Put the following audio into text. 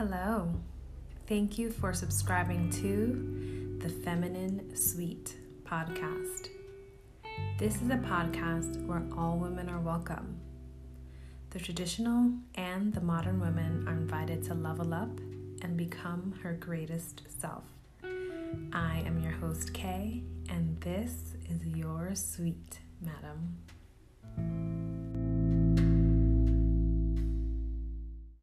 Hello. Thank you for subscribing to the Feminine Suite podcast. This is a podcast where all women are welcome. The traditional and the modern women are invited to level up and become her greatest self. I am your host, Kay, and this is your suite, madam.